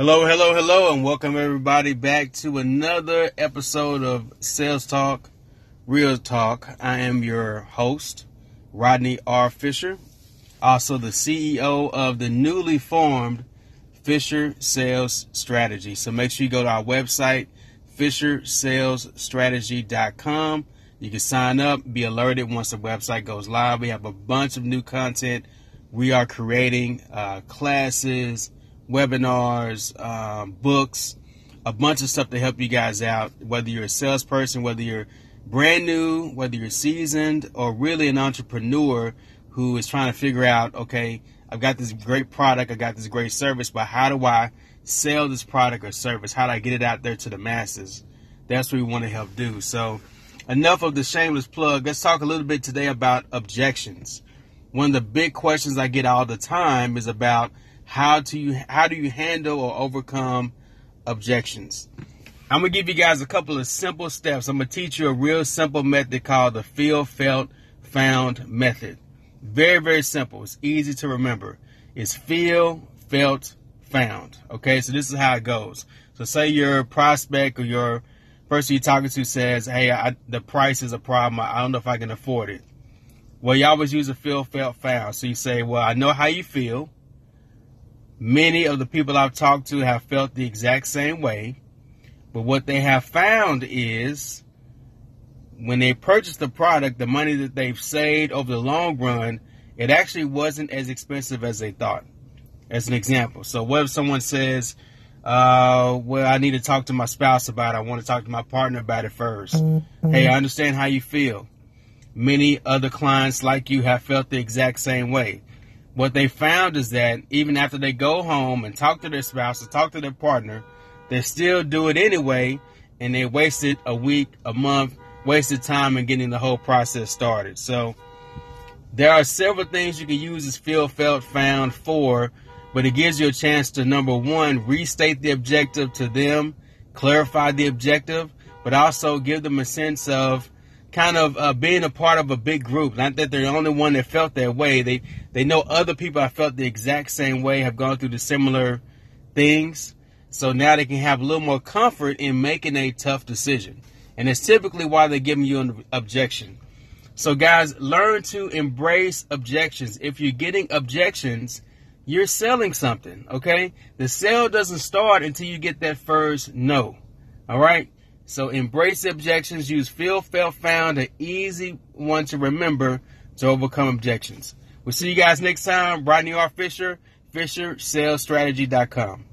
Hello, hello, hello, and welcome everybody back to another episode of Sales Talk, Real Talk. I am your host, Rodney R. Fisher, also the CEO of the newly formed Fisher Sales Strategy. So make sure you go to our website, FisherSalesStrategy.com. You can sign up, be alerted once the website goes live. We have a bunch of new content. We are creating uh, classes webinars, um, books, a bunch of stuff to help you guys out. Whether you're a salesperson, whether you're brand new, whether you're seasoned, or really an entrepreneur who is trying to figure out, okay, I've got this great product, I got this great service, but how do I sell this product or service? How do I get it out there to the masses? That's what we want to help do. So, enough of the shameless plug. Let's talk a little bit today about objections. One of the big questions I get all the time is about how to you how do you handle or overcome objections. I'm gonna give you guys a couple of simple steps. I'm gonna teach you a real simple method called the feel, felt, found method. Very, very simple. It's easy to remember. It's feel, felt, found. Okay, so this is how it goes. So say your prospect or your person you're talking to says, "Hey, I, the price is a problem. I don't know if I can afford it." Well, you always use a feel, felt, found. So you say, "Well, I know how you feel." Many of the people I've talked to have felt the exact same way, but what they have found is when they purchased the product, the money that they've saved over the long run, it actually wasn't as expensive as they thought. As an example, so what if someone says, uh, well, I need to talk to my spouse about it. I want to talk to my partner about it 1st mm-hmm. Hey, I understand how you feel. Many other clients like you have felt the exact same way what they found is that even after they go home and talk to their spouse or talk to their partner, they still do it anyway, and they wasted a week, a month, wasted time in getting the whole process started. So there are several things you can use this feel, felt, found for, but it gives you a chance to number one, restate the objective to them, clarify the objective, but also give them a sense of kind of uh, being a part of a big group. Not that they're the only one that felt that way. They they know other people have felt the exact same way, have gone through the similar things. So now they can have a little more comfort in making a tough decision. And it's typically why they're giving you an objection. So guys, learn to embrace objections. If you're getting objections, you're selling something, okay? The sale doesn't start until you get that first no. All right? So embrace objections. Use feel, felt, found, an easy one to remember to overcome objections. We'll see you guys next time. Rodney R. Fisher, FisherSalesStrategy.com.